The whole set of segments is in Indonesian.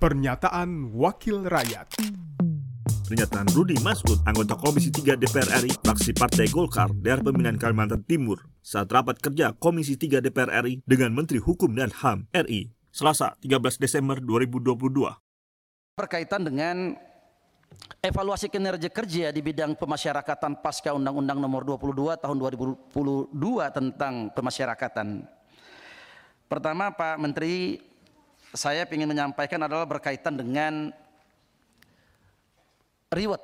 Pernyataan Wakil Rakyat Pernyataan Rudi Masud, anggota Komisi 3 DPR RI, fraksi Partai Golkar, daerah pemilihan Kalimantan Timur, saat rapat kerja Komisi 3 DPR RI dengan Menteri Hukum dan HAM RI, Selasa 13 Desember 2022. Berkaitan dengan evaluasi kinerja kerja di bidang pemasyarakatan pasca Undang-Undang Nomor 22 Tahun 2022 tentang pemasyarakatan. Pertama Pak Menteri, saya ingin menyampaikan adalah berkaitan dengan reward.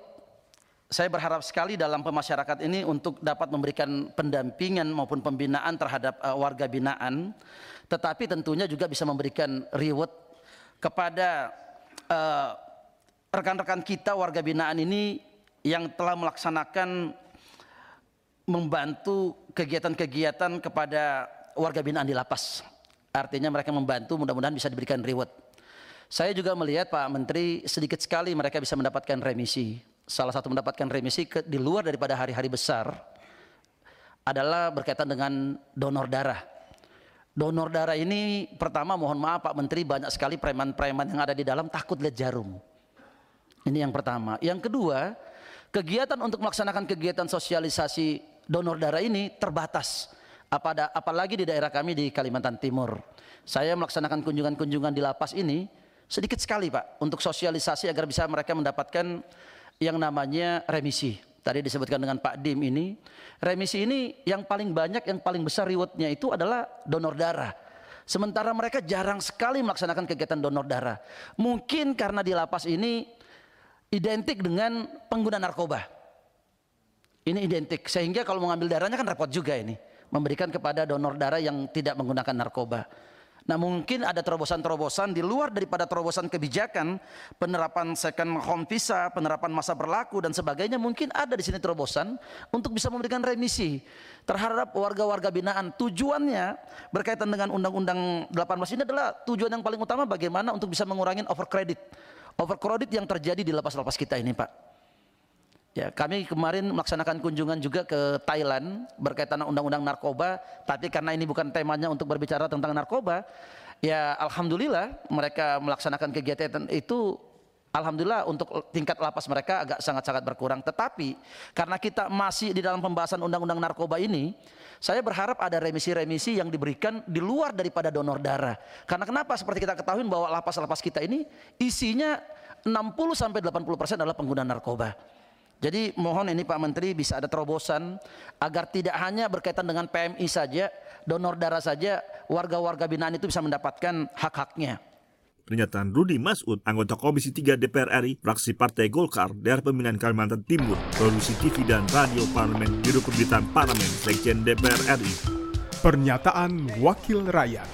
Saya berharap sekali dalam pemasyarakat ini untuk dapat memberikan pendampingan maupun pembinaan terhadap uh, warga binaan, tetapi tentunya juga bisa memberikan reward kepada uh, rekan-rekan uh, kita warga binaan ini yang telah melaksanakan membantu kegiatan-kegiatan kepada warga binaan di lapas. Artinya mereka membantu mudah-mudahan bisa diberikan reward. Saya juga melihat Pak Menteri sedikit sekali mereka bisa mendapatkan remisi. Salah satu mendapatkan remisi ke, di luar daripada hari-hari besar adalah berkaitan dengan donor darah. Donor darah ini pertama mohon maaf Pak Menteri banyak sekali preman-preman yang ada di dalam takut lihat jarum. Ini yang pertama. Yang kedua, kegiatan untuk melaksanakan kegiatan sosialisasi donor darah ini terbatas. Apalagi di daerah kami di Kalimantan Timur. Saya melaksanakan kunjungan-kunjungan di lapas ini Sedikit sekali Pak untuk sosialisasi agar bisa mereka mendapatkan yang namanya remisi. Tadi disebutkan dengan Pak Dim ini, remisi ini yang paling banyak, yang paling besar rewardnya itu adalah donor darah. Sementara mereka jarang sekali melaksanakan kegiatan donor darah. Mungkin karena di lapas ini identik dengan pengguna narkoba. Ini identik, sehingga kalau mengambil darahnya kan repot juga ini. Memberikan kepada donor darah yang tidak menggunakan narkoba. Nah mungkin ada terobosan-terobosan di luar daripada terobosan kebijakan, penerapan second home visa, penerapan masa berlaku dan sebagainya. Mungkin ada di sini terobosan untuk bisa memberikan remisi terhadap warga-warga binaan. Tujuannya berkaitan dengan Undang-Undang 18 ini adalah tujuan yang paling utama bagaimana untuk bisa mengurangi overcredit. Overcredit yang terjadi di lapas-lapas kita ini Pak. Ya, kami kemarin melaksanakan kunjungan juga ke Thailand berkaitan undang-undang narkoba, tapi karena ini bukan temanya untuk berbicara tentang narkoba, ya alhamdulillah mereka melaksanakan kegiatan itu alhamdulillah untuk tingkat lapas mereka agak sangat-sangat berkurang. Tetapi karena kita masih di dalam pembahasan undang-undang narkoba ini, saya berharap ada remisi-remisi yang diberikan di luar daripada donor darah. Karena kenapa? Seperti kita ketahui bahwa lapas-lapas kita ini isinya 60 sampai 80% adalah pengguna narkoba. Jadi mohon ini Pak Menteri bisa ada terobosan agar tidak hanya berkaitan dengan PMI saja, donor darah saja, warga-warga binaan itu bisa mendapatkan hak-haknya. Pernyataan Rudi Masud, anggota Komisi 3 DPR RI, fraksi Partai Golkar, daerah pemilihan Kalimantan Timur, produksi TV dan radio parlemen, Biro Pemberitaan Parlemen, Sekjen DPR RI. Pernyataan Wakil Rakyat.